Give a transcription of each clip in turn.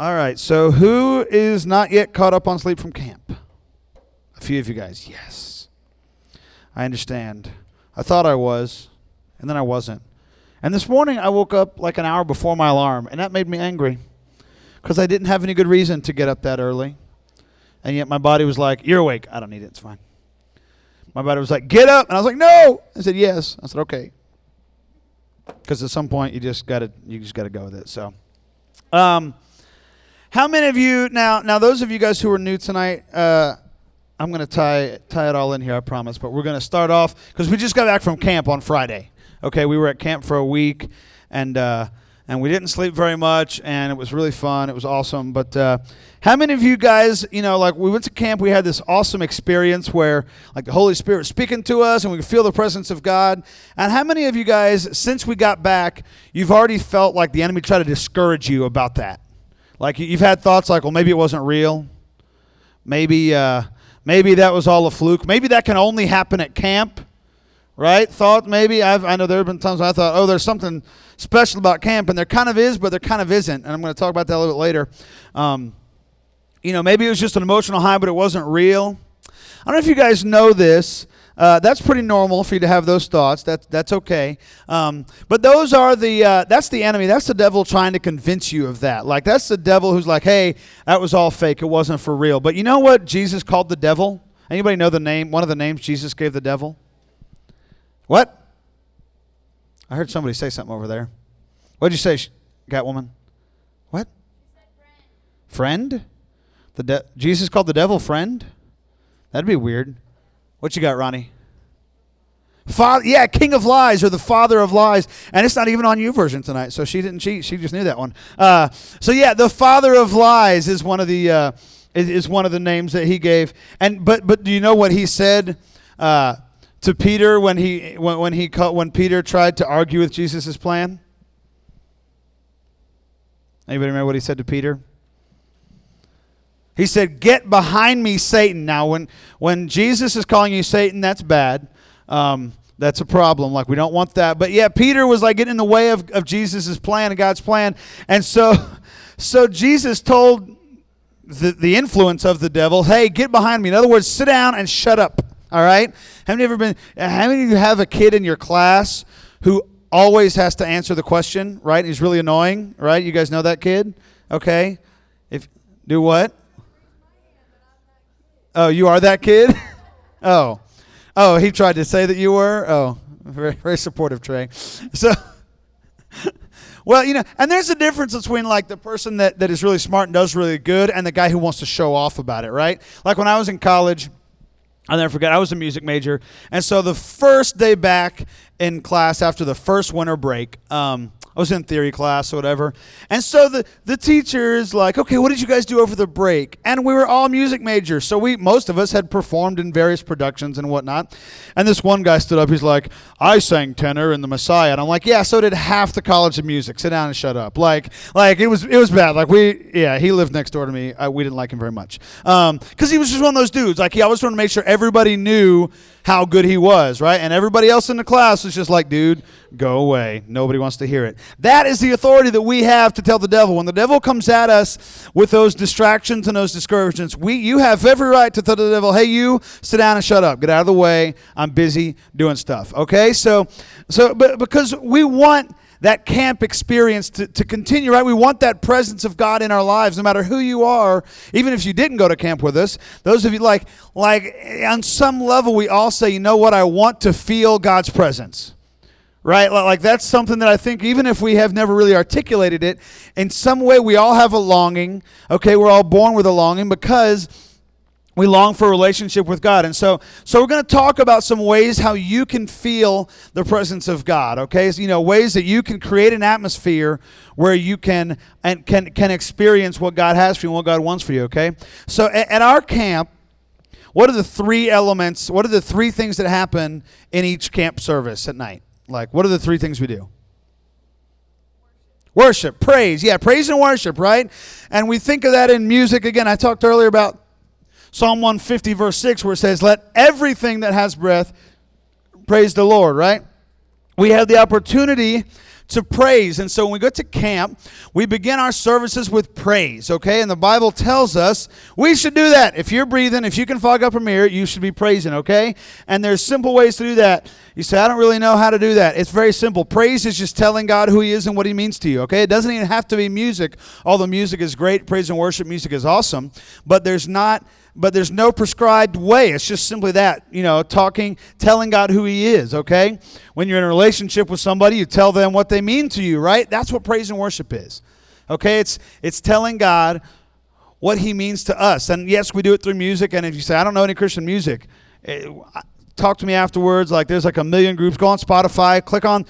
All right. So who is not yet caught up on sleep from camp? A few of you guys. Yes. I understand. I thought I was, and then I wasn't. And this morning I woke up like an hour before my alarm, and that made me angry because I didn't have any good reason to get up that early. And yet my body was like, You're awake. I don't need it. It's fine. My body was like, Get up. And I was like, No. I said, Yes. I said, Okay. Because at some point you just gotta you just gotta go with it. So um how many of you now now those of you guys who are new tonight, uh I'm gonna tie tie it all in here, I promise. But we're gonna start off because we just got back from camp on Friday. Okay, we were at camp for a week and uh and we didn't sleep very much, and it was really fun. It was awesome. But uh, how many of you guys, you know, like we went to camp, we had this awesome experience where, like, the Holy Spirit was speaking to us, and we could feel the presence of God. And how many of you guys, since we got back, you've already felt like the enemy tried to discourage you about that? Like you've had thoughts like, well, maybe it wasn't real. Maybe, uh, maybe that was all a fluke. Maybe that can only happen at camp right? Thought maybe I've, I know there have been times I thought, oh, there's something special about camp, and there kind of is, but there kind of isn't, and I'm going to talk about that a little bit later. Um, you know, maybe it was just an emotional high, but it wasn't real. I don't know if you guys know this. Uh, that's pretty normal for you to have those thoughts. That's that's okay. Um, but those are the uh, that's the enemy. That's the devil trying to convince you of that. Like that's the devil who's like, hey, that was all fake. It wasn't for real. But you know what Jesus called the devil? Anybody know the name? One of the names Jesus gave the devil? What? I heard somebody say something over there. What'd you say, Catwoman? What? Friend. friend? The de- Jesus called the devil friend? That'd be weird. What you got, Ronnie? Father, yeah, king of lies or the father of lies, and it's not even on YouVersion tonight. So she didn't cheat; she just knew that one. Uh, so yeah, the father of lies is one of the uh, is, is, one of the names that he gave. And but but do you know what he said? Uh, to Peter when he when, when he when Peter tried to argue with Jesus' plan? Anybody remember what he said to Peter? He said, "Get behind me, Satan." Now, when when Jesus is calling you Satan, that's bad. Um, that's a problem. Like we don't want that. But yeah, Peter was like getting in the way of, of Jesus' plan and God's plan. And so so Jesus told the, the influence of the devil, hey, get behind me. In other words, sit down and shut up. All right? Have you ever been how many of you have a kid in your class who always has to answer the question, right? He's really annoying, right? You guys know that kid? Okay. If do what? Oh, you are that kid? oh. Oh, he tried to say that you were? Oh, very very supportive, Trey. So Well, you know, and there's a difference between like the person that, that is really smart and does really good and the guy who wants to show off about it, right? Like when I was in college, I'll never forget, I was a music major. And so the first day back in class after the first winter break, um, I was in theory class or whatever. And so the, the teacher is like, okay, what did you guys do over the break? And we were all music majors. So we, most of us had performed in various productions and whatnot. And this one guy stood up. He's like, I sang tenor in The Messiah. And I'm like, yeah, so did half the College of Music. Sit down and shut up. Like, like it was, it was bad. Like we, yeah, he lived next door to me. I, we didn't like him very much. Um, cause he was just one of those dudes. Like he always wanted to make sure everybody knew how good he was, right? And everybody else in the class was just like, dude, go away. Nobody wants to hear it. That is the authority that we have to tell the devil. When the devil comes at us with those distractions and those discouragements, we you have every right to tell the devil, hey, you sit down and shut up. Get out of the way. I'm busy doing stuff. Okay? So so but because we want that camp experience to, to continue, right? We want that presence of God in our lives, no matter who you are, even if you didn't go to camp with us. Those of you like, like on some level, we all say, you know what, I want to feel God's presence. Right? Like that's something that I think, even if we have never really articulated it, in some way we all have a longing. Okay, we're all born with a longing because we long for a relationship with God. And so, so we're going to talk about some ways how you can feel the presence of God, okay? So, you know, ways that you can create an atmosphere where you can and can can experience what God has for you and what God wants for you, okay? So at, at our camp, what are the three elements, what are the three things that happen in each camp service at night? Like, what are the three things we do? Worship, praise. Yeah, praise and worship, right? And we think of that in music. Again, I talked earlier about Psalm 150, verse 6, where it says, Let everything that has breath praise the Lord, right? We have the opportunity to praise. And so when we go to camp, we begin our services with praise, okay? And the Bible tells us we should do that. If you're breathing, if you can fog up a mirror, you should be praising, okay? And there's simple ways to do that. You say, I don't really know how to do that. It's very simple. Praise is just telling God who He is and what He means to you, okay? It doesn't even have to be music, although music is great. Praise and worship music is awesome. But there's not but there's no prescribed way. It's just simply that, you know, talking, telling God who He is, okay? When you're in a relationship with somebody, you tell them what they mean to you, right? That's what praise and worship is, okay? It's, it's telling God what He means to us. And yes, we do it through music. And if you say, I don't know any Christian music, eh, talk to me afterwards. Like, there's like a million groups. Go on Spotify, click on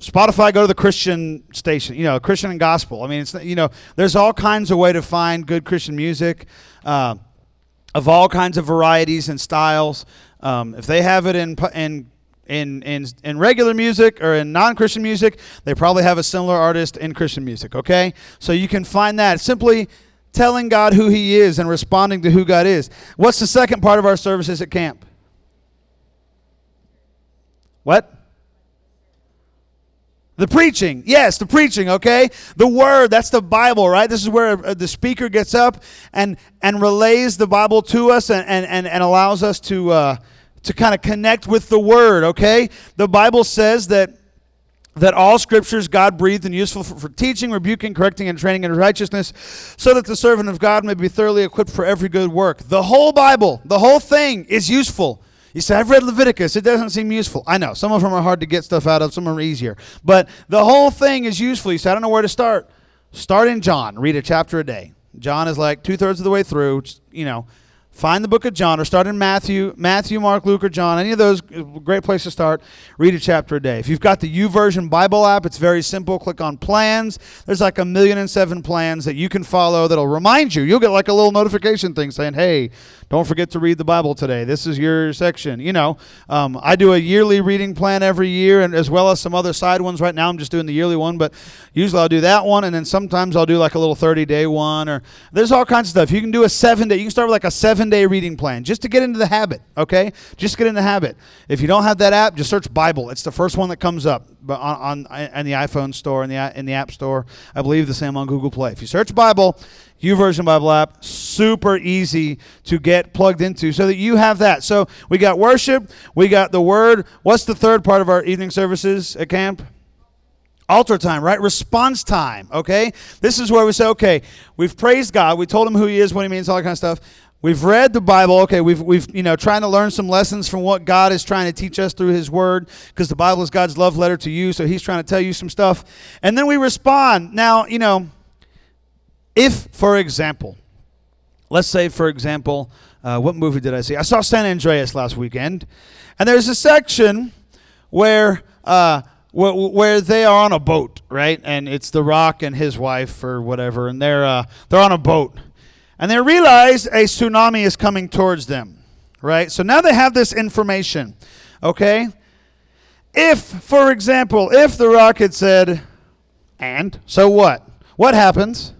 Spotify, go to the Christian station, you know, Christian and gospel. I mean, it's, you know, there's all kinds of way to find good Christian music. Uh, of all kinds of varieties and styles. Um, if they have it in in in in in regular music or in non-Christian music, they probably have a similar artist in Christian music. Okay, so you can find that simply telling God who He is and responding to who God is. What's the second part of our services at camp? What? The preaching, yes, the preaching, okay? The word, that's the Bible, right? This is where uh, the speaker gets up and, and relays the Bible to us and, and, and, allows us to, uh, to kind of connect with the word, okay? The Bible says that, that all scriptures God breathed and useful for, for teaching, rebuking, correcting, and training in righteousness, so that the servant of God may be thoroughly equipped for every good work. The whole Bible, the whole thing is useful. You say, I've read Leviticus. It doesn't seem useful. I know. Some of them are hard to get stuff out of, some are easier. But the whole thing is useful. You say, I don't know where to start. Start in John. Read a chapter a day. John is like two thirds of the way through. You know, Find the book of John or start in Matthew, Matthew, Mark, Luke, or John. Any of those, great place to start. Read a chapter a day. If you've got the YouVersion Bible app, it's very simple. Click on plans. There's like a million and seven plans that you can follow that'll remind you. You'll get like a little notification thing saying, hey, don't forget to read the Bible today. This is your section. You know, um, I do a yearly reading plan every year, and as well as some other side ones. Right now, I'm just doing the yearly one, but usually I'll do that one, and then sometimes I'll do like a little 30 day one, or there's all kinds of stuff. You can do a seven day. You can start with like a seven day reading plan just to get into the habit, okay? Just get in the habit. If you don't have that app, just search Bible. It's the first one that comes up on, on, on the iPhone store and the, in the App Store. I believe the same on Google Play. If you search Bible, YouVersion Bible app, super easy to get plugged into so that you have that. So we got worship, we got the word. What's the third part of our evening services at camp? altar time, right? Response time, okay? This is where we say, okay, we've praised God, we told him who he is, what he means, all that kind of stuff. We've read the Bible. Okay, we've we've you know trying to learn some lessons from what God is trying to teach us through His Word, because the Bible is God's love letter to you. So He's trying to tell you some stuff, and then we respond. Now, you know, if for example, let's say for example, uh, what movie did I see? I saw San Andreas last weekend, and there's a section where. Uh, where they are on a boat, right? And it's The Rock and his wife or whatever, and they're uh, they're on a boat, and they realize a tsunami is coming towards them, right? So now they have this information, okay? If, for example, if the rocket said, and, so what? What happens?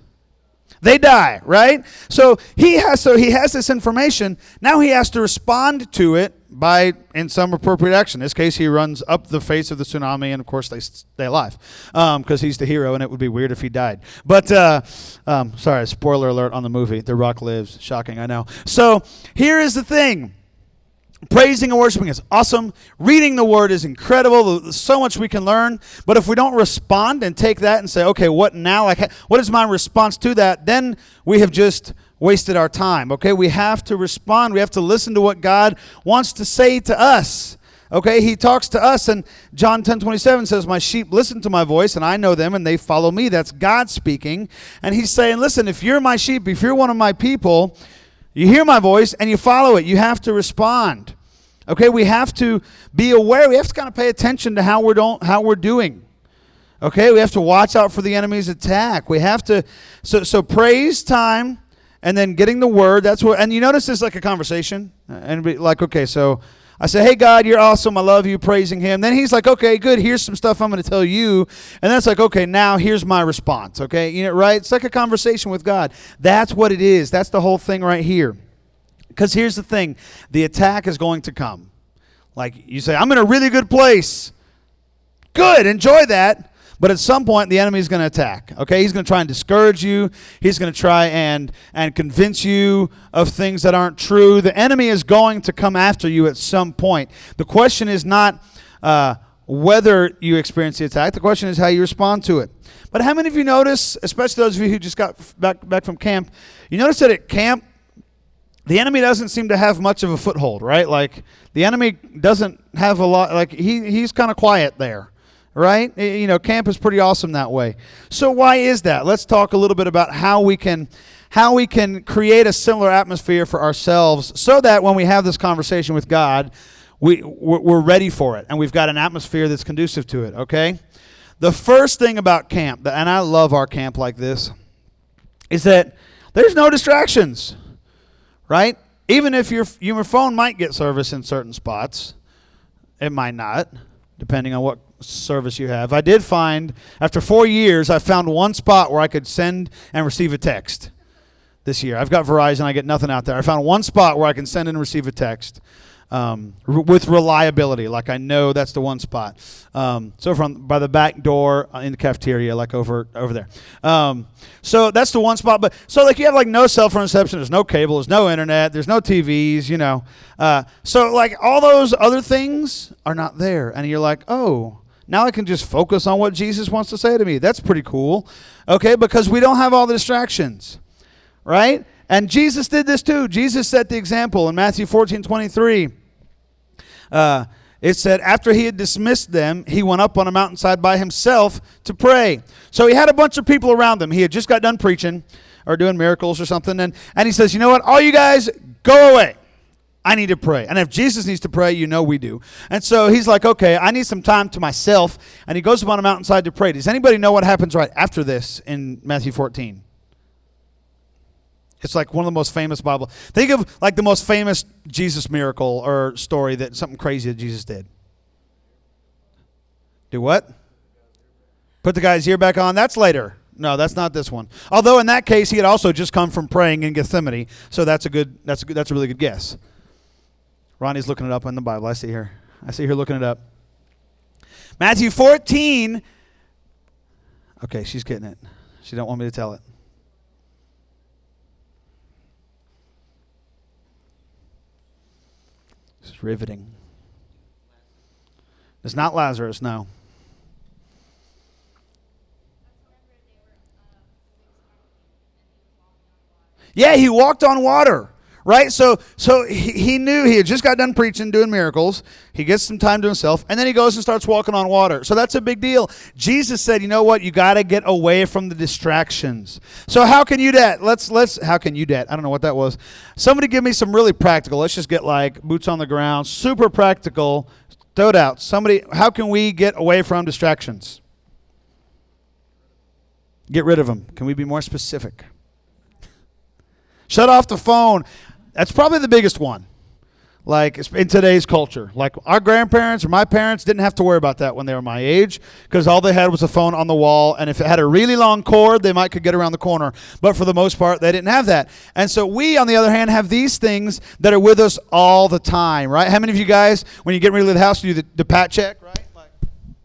They die, right? So he has so he has this information. Now he has to respond to it by in some appropriate action. In this case, he runs up the face of the tsunami, and of course they stay alive because um, he's the hero, and it would be weird if he died. But uh, um, sorry, spoiler alert on the movie. The Rock lives. Shocking, I know. So here is the thing. Praising and worshiping is awesome. Reading the word is incredible. There's so much we can learn. But if we don't respond and take that and say, okay, what now? Like, what is my response to that? Then we have just wasted our time. Okay, we have to respond. We have to listen to what God wants to say to us. Okay, he talks to us, and John 10 27 says, My sheep listen to my voice, and I know them, and they follow me. That's God speaking. And he's saying, Listen, if you're my sheep, if you're one of my people, you hear my voice and you follow it. You have to respond. Okay, we have to be aware. We have to kind of pay attention to how we're, don't, how we're doing. Okay, we have to watch out for the enemy's attack. We have to, so, so praise time and then getting the word. That's what, and you notice it's like a conversation. And be like, okay, so I say, hey, God, you're awesome. I love you, praising him. Then he's like, okay, good. Here's some stuff I'm going to tell you. And that's like, okay, now here's my response. Okay, you know, right? It's like a conversation with God. That's what it is. That's the whole thing right here. Because here's the thing the attack is going to come. Like you say, I'm in a really good place. Good, enjoy that. But at some point, the enemy is going to attack. Okay, he's going to try and discourage you. He's going to try and and convince you of things that aren't true. The enemy is going to come after you at some point. The question is not uh, whether you experience the attack. The question is how you respond to it. But how many of you notice, especially those of you who just got back back from camp, you notice that at camp the enemy doesn't seem to have much of a foothold, right? Like the enemy doesn't have a lot. Like he he's kind of quiet there right? You know, camp is pretty awesome that way. So why is that? Let's talk a little bit about how we can how we can create a similar atmosphere for ourselves so that when we have this conversation with God, we we're ready for it and we've got an atmosphere that's conducive to it, okay? The first thing about camp, and I love our camp like this, is that there's no distractions. Right? Even if your your phone might get service in certain spots, it might not, depending on what service you have. I did find, after four years, I found one spot where I could send and receive a text this year. I've got Verizon, I get nothing out there. I found one spot where I can send and receive a text um, r- with reliability. Like I know that's the one spot. Um, so from by the back door uh, in the cafeteria, like over over there. Um, so that's the one spot. But so like you have like no cell phone reception. There's no cable. There's no internet. There's no TVs. You know. Uh, so like all those other things are not there, and you're like, oh. Now I can just focus on what Jesus wants to say to me. That's pretty cool. Okay, because we don't have all the distractions. Right? And Jesus did this too. Jesus set the example in Matthew 14 23. Uh, it said, after he had dismissed them, he went up on a mountainside by himself to pray. So he had a bunch of people around him. He had just got done preaching or doing miracles or something. And, and he says, You know what? All you guys, go away. I need to pray. And if Jesus needs to pray, you know we do. And so he's like, okay, I need some time to myself. And he goes up on a mountainside to pray. Does anybody know what happens right after this in Matthew 14? It's like one of the most famous Bible. Think of like the most famous Jesus miracle or story that something crazy that Jesus did. Do what? Put the guy's ear back on. That's later. No, that's not this one. Although in that case he had also just come from praying in Gethsemane, so that's a good that's a good, that's a really good guess. Ronnie's looking it up in the Bible. I see her. I see her looking it up. Matthew 14. Okay, she's getting it. She don't want me to tell it. This is riveting. It's not Lazarus, no. Yeah, he walked on water right? So, so he, he knew he had just got done preaching, doing miracles. He gets some time to himself, and then he goes and starts walking on water. So that's a big deal. Jesus said, "You know what? You got to get away from the distractions." So how can you that? Let's let's. How can you that? I don't know what that was. Somebody give me some really practical. Let's just get like boots on the ground, super practical. Throw it out. Somebody, how can we get away from distractions? Get rid of them. Can we be more specific? Shut off the phone. That's probably the biggest one. Like in today's culture, like our grandparents or my parents didn't have to worry about that when they were my age because all they had was a phone on the wall, and if it had a really long cord, they might could get around the corner. But for the most part, they didn't have that. And so we, on the other hand, have these things that are with us all the time, right? How many of you guys, when you get ready to leave the house, do the, the pat check, right?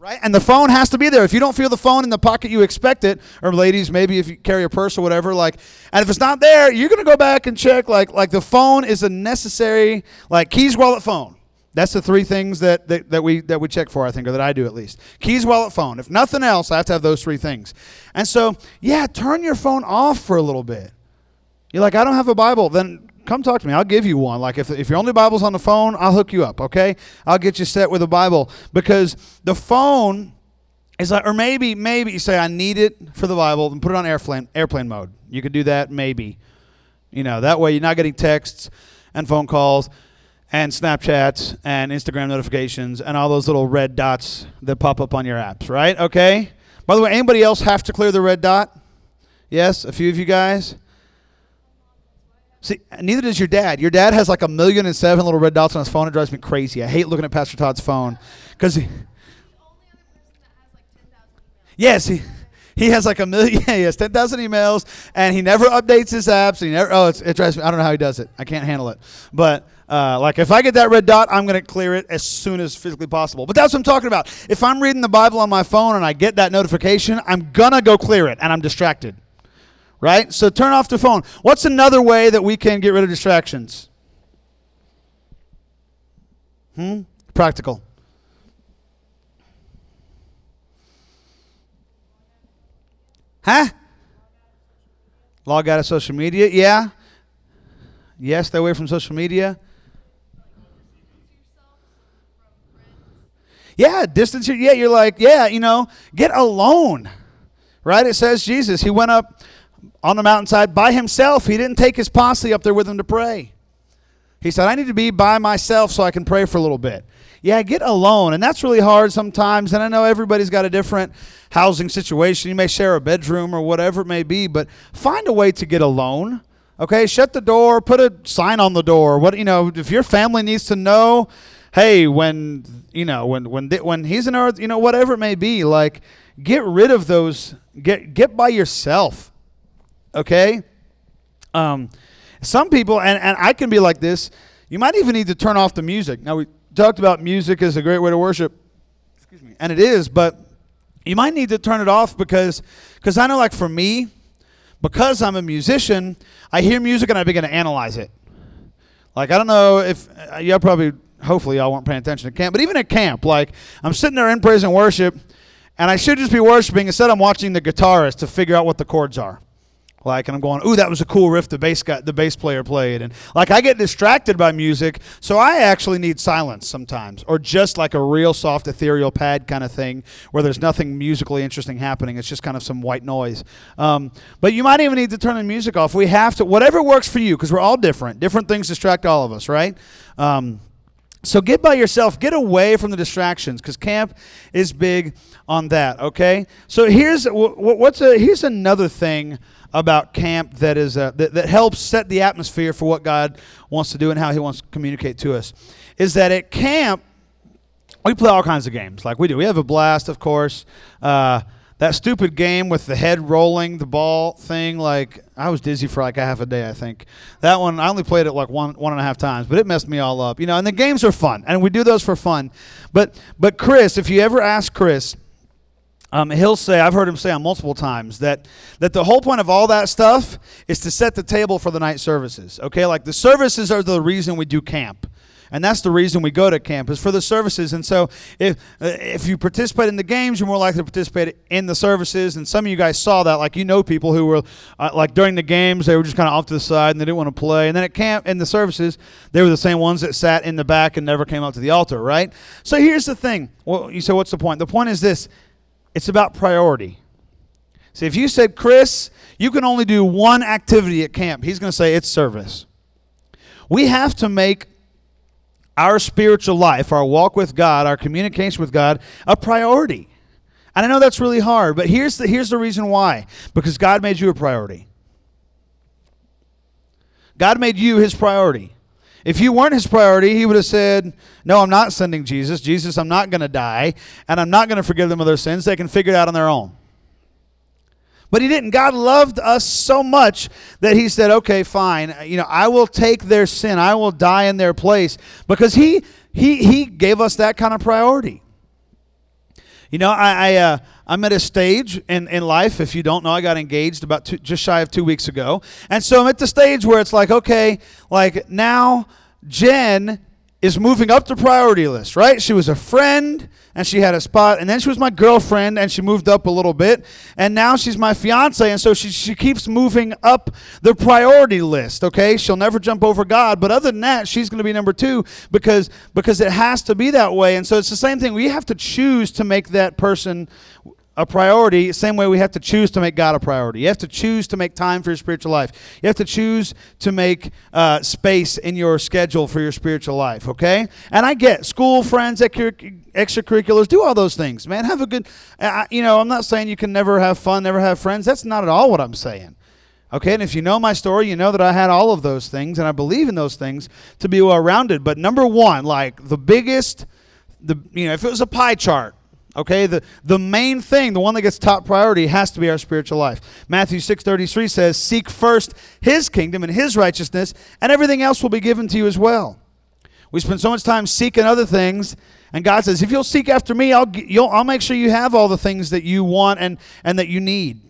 Right? And the phone has to be there. If you don't feel the phone in the pocket you expect it, or ladies, maybe if you carry a purse or whatever, like, and if it's not there, you're gonna go back and check. Like, like the phone is a necessary, like keys, wallet, phone. That's the three things that, that, that we that we check for, I think, or that I do at least. Keys, wallet, phone. If nothing else, I have to have those three things. And so, yeah, turn your phone off for a little bit. You're like, I don't have a Bible. Then come talk to me. I'll give you one. Like if, if your only Bible's on the phone, I'll hook you up, okay? I'll get you set with a Bible because the phone is like, or maybe, maybe you say, I need it for the Bible, and put it on airplane, airplane mode. You could do that, maybe. You know, that way you're not getting texts and phone calls and Snapchats and Instagram notifications and all those little red dots that pop up on your apps, right? Okay? By the way, anybody else have to clear the red dot? Yes, a few of you guys. See, neither does your dad. Your dad has like a million and seven little red dots on his phone. It drives me crazy. I hate looking at Pastor Todd's phone because he. Yes, he, he has like a million. He has ten thousand emails, and he never updates his apps. And he never. Oh, it drives me. I don't know how he does it. I can't handle it. But Uh, like if I get that red dot, I'm going to clear it as soon as physically possible. But that's what I'm talking about. If I'm reading the Bible on my phone and I get that notification, I'm to go clear it and I'm distracted. Right? So turn off the phone. What's another way that we can get rid of distractions? Hmm? Practical. Huh? Log out of social media? Yeah. Yes, stay away from social media. Yeah, distance. Yeah, you're like, yeah, you know, get alone. Right? It says Jesus, he went up on the mountainside by himself. He didn't take his posse up there with him to pray. He said, I need to be by myself so I can pray for a little bit. Yeah, get alone. And that's really hard sometimes. And I know everybody's got a different housing situation. You may share a bedroom or whatever it may be, but find a way to get alone. Okay, shut the door, put a sign on the door. What you know, if your family needs to know, hey, when you know, when when when he's in earth, you know, whatever it may be, like get rid of those get get by yourself. Okay? Um some people and and I can be like this, you might even need to turn off the music. Now we talked about music is a great way to worship. Excuse me. And it is, but you might need to turn it off because because I know like for me, because I'm a musician, I hear music and I begin to analyze it. Like I don't know if uh, y'all probably hopefully y'all weren't paying attention to camp, but even at camp, like I'm sitting there in praise and worship, and I should just be worshiping instead I'm watching the guitarist to figure out what the chords are. Like, and I'm going, ooh, that was a cool riff the bass guy, the bass player played, and like I get distracted by music, so I actually need silence sometimes, or just like a real soft ethereal pad kind of thing where there's nothing musically interesting happening. It's just kind of some white noise. Um, but you might even need to turn the music off. We have to, whatever works for you, because we're all different. Different things distract all of us, right? Um, so get by yourself, get away from the distractions, because camp is big on that. Okay. So here's what's a here's another thing about camp that is uh, that, that helps set the atmosphere for what God wants to do and how He wants to communicate to us. Is that at camp we play all kinds of games like we do. We have a blast, of course. Uh, that stupid game with the head rolling the ball thing like i was dizzy for like a half a day i think that one i only played it like one one and a half times but it messed me all up you know and the games are fun and we do those for fun but but chris if you ever ask chris um, he'll say, I've heard him say on multiple times that that the whole point of all that stuff is to set the table for the night services. Okay, like the services are the reason we do camp, and that's the reason we go to camp is for the services. And so, if uh, if you participate in the games, you're more likely to participate in the services. And some of you guys saw that, like you know, people who were uh, like during the games, they were just kind of off to the side and they didn't want to play. And then at camp in the services, they were the same ones that sat in the back and never came up to the altar, right? So here's the thing. Well, you say, what's the point? The point is this it's about priority. See, if you said, Chris, you can only do one activity at camp, he's going to say it's service. We have to make our spiritual life, our walk with God, our communication with God, a priority. And I know that's really hard, but here's the, here's the reason why because God made you a priority. God made you his priority. If you weren't his priority, he would have said, No, I'm not sending Jesus. Jesus, I'm not going to die, and I'm not going to forgive them of their sins. They can figure it out on their own. But he didn't. God loved us so much that he said, Okay, fine. You know, I will take their sin, I will die in their place because he, he, he gave us that kind of priority. You know, I, I, uh, I'm at a stage in, in life. If you don't know, I got engaged about two, just shy of two weeks ago. And so I'm at the stage where it's like, okay, like now Jen is moving up the priority list, right? She was a friend and she had a spot, and then she was my girlfriend and she moved up a little bit, and now she's my fiance, and so she, she keeps moving up the priority list, okay? She'll never jump over God, but other than that, she's to be number two because, because it has to be that way. And so it's the same thing. We have to choose to make that person a priority, same way we have to choose to make God a priority. You have to choose to make time for your spiritual life. You have to choose to make uh, space in your schedule for your spiritual life, okay? And I get school, friends, extracurriculars, do all those things, man. Have a good, you know, I'm not saying you can never have fun, never have friends. That's not at all what I'm saying. Okay, and if you know my story, you know that I had all of those things, and I believe in those things to be well rounded. But number one, like the biggest, the you know, if it was a pie chart, Okay, the, the main thing, the one that gets top priority, has to be our spiritual life. Matthew 6.33 says, Seek first his kingdom and his righteousness, and everything else will be given to you as well. We spend so much time seeking other things, and God says, if you'll seek after me, I'll, I'll make sure you have all the things that you want and, and that you need.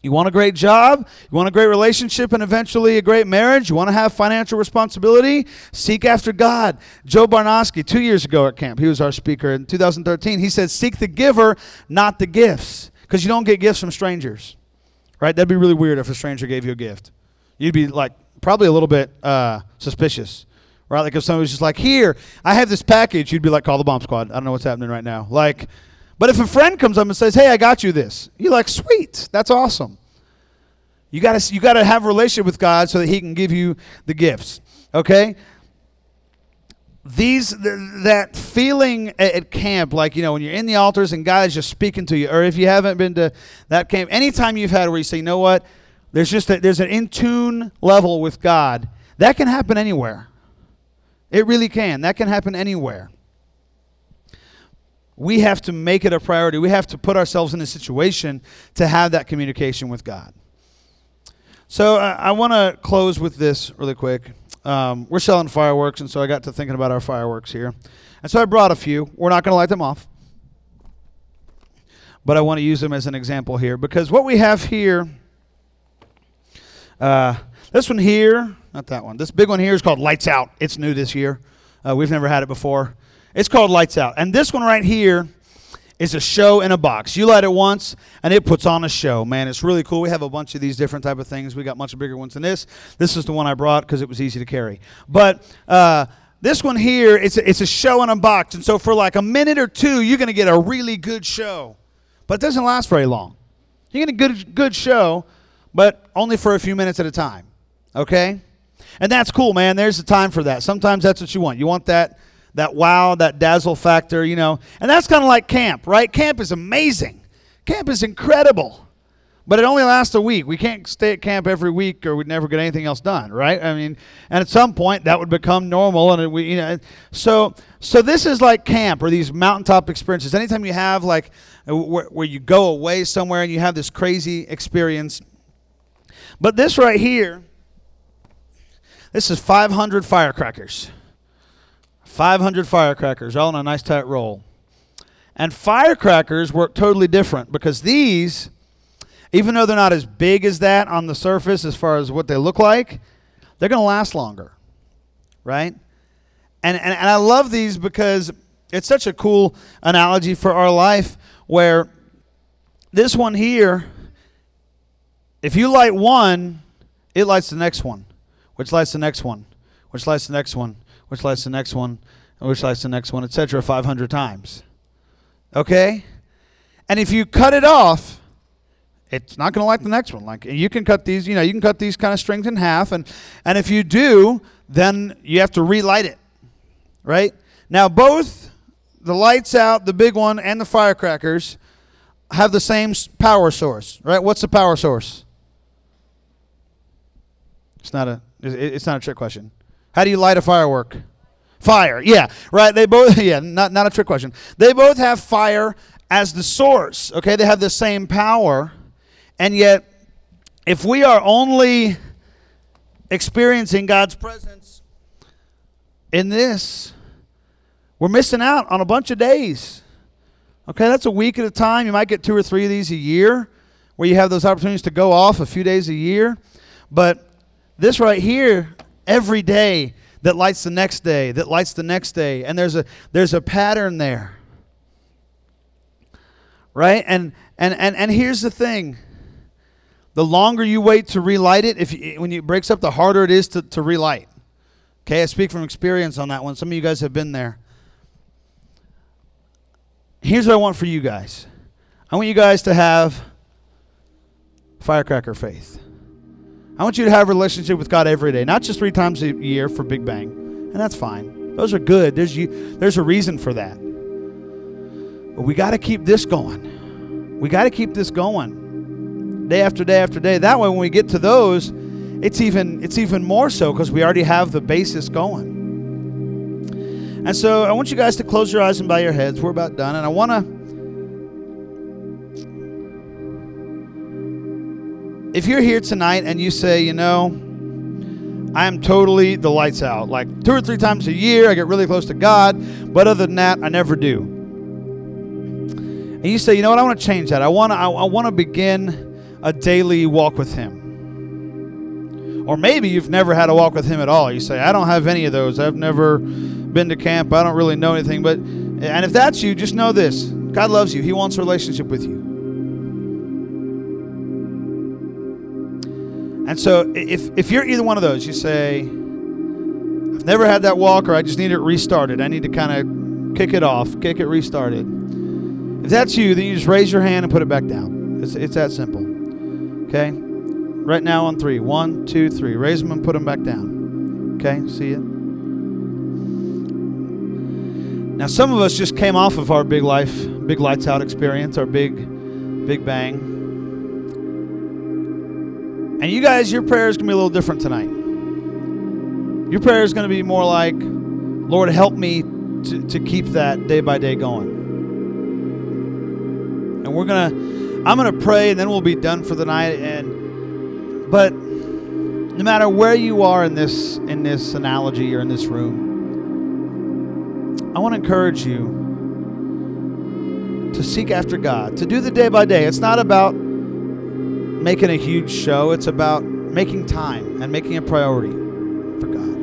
You want a great job, you want a great relationship, and eventually a great marriage, you want to have financial responsibility, seek after God. Joe Barnosky, two years ago at camp, he was our speaker in 2013, he said, Seek the giver, not the gifts, because you don't get gifts from strangers. Right? That'd be really weird if a stranger gave you a gift. You'd be like, probably a little bit uh, suspicious. Right? Like if somebody was just like, Here, I have this package, you'd be like, Call the bomb squad. I don't know what's happening right now. Like, but if a friend comes up and says, "Hey, I got you this," you're like, "Sweet, that's awesome." You got to you got to have a relationship with God so that He can give you the gifts. Okay. These th- that feeling at, at camp, like you know, when you're in the altars and God is just speaking to you, or if you haven't been to that camp, anytime you've had where you say, "You know what?" There's just a, there's an in tune level with God that can happen anywhere. It really can. That can happen anywhere we have to make it a priority. We have to put ourselves in a situation to have that communication with God. So uh, I want to close with this really quick. Um, we're selling fireworks, and so I got to thinking about our fireworks here. And so I brought a few. We're not going to light them off, but I want to use them as an example here because what we have here, uh, this one here, not that one, this big one here is called Lights Out. It's new this year. Uh, we've never had it before. It's called Lights Out. And this one right here is a show in a box. You light it once and it puts on a show. Man, it's really cool. We have a bunch of these different type of things. We got much bigger ones than this. This is the one I brought because it was easy to carry. But uh, this one here, it's a, it's a show in a box. And so for like a minute or two, you're going to get a really good show. But it doesn't last very long. You get a good, good show, but only for a few minutes at a time. Okay? And that's cool, man. There's a time for that. Sometimes that's what you want. You want that that wow, that dazzle factor, you know. And that's kind of like camp, right? Camp is amazing. Camp is incredible. But it only lasts a week. We can't stay at camp every week or we'd never get anything else done, right? I mean, and at some point that would become normal and we you know so so this is like camp or these mountaintop experiences. Anytime you have like uh, where, where you go away somewhere and you have this crazy experience. But this right here this is 500 firecrackers. 500 firecrackers, all in a nice tight roll. And firecrackers work totally different because these, even though they're not as big as that on the surface as far as what they look like, they're going to last longer, right? And, and, and I love these because it's such a cool analogy for our life where this one here, if you light one, it lights the next one, which lights the next one, which lights the next one, which lights the next one, which lights the next one, etc., 500 times. Okay? And if you cut it off, it's not going to light the next one. Like you can cut these, you know, you can cut these kind of strings in half, and and if you do, then you have to relight it, right? Now both the lights out, the big one, and the firecrackers have the same power source, right? What's the power source? It's not a it's not a trick question. How do you light a firework? Fire. Yeah, right. They both yeah, not not a trick question. They both have fire as the source. Okay? They have the same power. And yet if we are only experiencing God's presence in this, we're missing out on a bunch of days. Okay, that's a week at a time. You might get two or three of these a year where you have those opportunities to go off a few days a year. But this right here every day that lights the next day, that lights the next day. And there's a there's a pattern there. Right? And and and and here's the thing. The longer you wait to relight it, if you, when it breaks up, the harder it is to, to relight. Okay, I speak from experience on that one. Some of you guys have been there. Here's what I want for you guys. I want you guys to have firecracker faith. I want you to have a relationship with God every day, not just three times a year for Big Bang. And that's fine. Those are good. There's you there's a reason for that. But we got to keep this going. We got to keep this going. Day after day after day. That way when we get to those, it's even it's even more so cuz we already have the basis going. And so I want you guys to close your eyes and bow your heads. We're about done and I want to if you're here tonight and you say, you know, I am totally the lights out. Like two or three times a year, I get really close to God, but other than that, I never do. And you say, you know what? I want to change that. I want to. I, I want to begin a daily walk with Him. Or maybe you've never had a walk with Him at all. You say, I don't have any of those. I've never been to camp. I don't really know anything. But and if that's you, just know this: God loves you. He wants a relationship with you. And so if, if you're either one of those, you say, I've never had that walk or I just need it restarted. I need to kind of kick it off, kick it restarted. If that's you, then you just raise your hand and put it back down. It's, it's that simple. Okay? Right now on three. One, two, three. Raise them and put them back down. Okay? See it? Now, some of us just came off of our big life, big lights out experience, our big, big bang. And you guys, your prayer is going to be a little different tonight. Your prayer is going to be more like, Lord, help me to, to keep that day by day going. And we're going to, I'm going to pray and then we'll be done for the night. And, but no matter where you are in this, in this analogy or in this room, I want to encourage you to seek after God, to do the day by day. It's not about making a huge show. It's about making time and making a priority for God.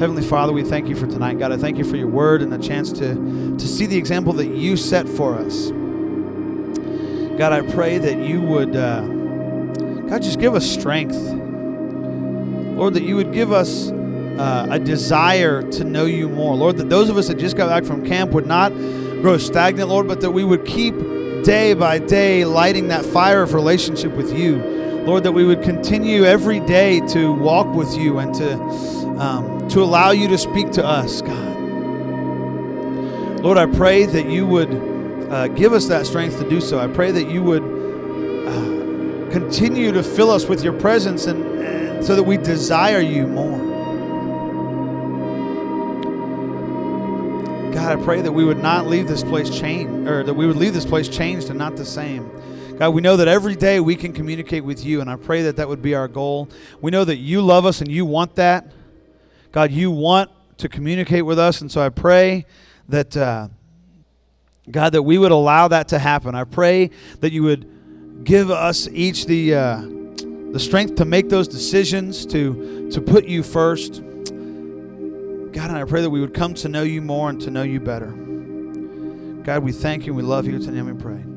Heavenly Father, we thank you for tonight. God, I thank you for your word and the chance to, to see the example that you set for us. God, I pray that you would, uh, God, just give us strength. Lord, that you would give us uh, a desire to know you more. Lord, that those of us that just got back from camp would not grow stagnant, Lord, but that we would keep day by day lighting that fire of relationship with you. Lord, that we would continue every day to walk with you and to, um, to allow you to speak to us, God. Lord, I pray that you would uh, give us that strength to do so. I pray that you would uh, continue to fill us with your presence and, and so that we desire you more. I pray that we would not leave this place changed, or that we would leave this place changed and not the same. God, we know that every day we can communicate with you, and I pray that that would be our goal. We know that you love us and you want that. God, you want to communicate with us, and so I pray that, uh, God, that we would allow that to happen. I pray that you would give us each the uh, the strength to make those decisions, to to put you first. God, and I pray that we would come to know you more and to know you better. God, we thank you and we love you. It's in name we pray.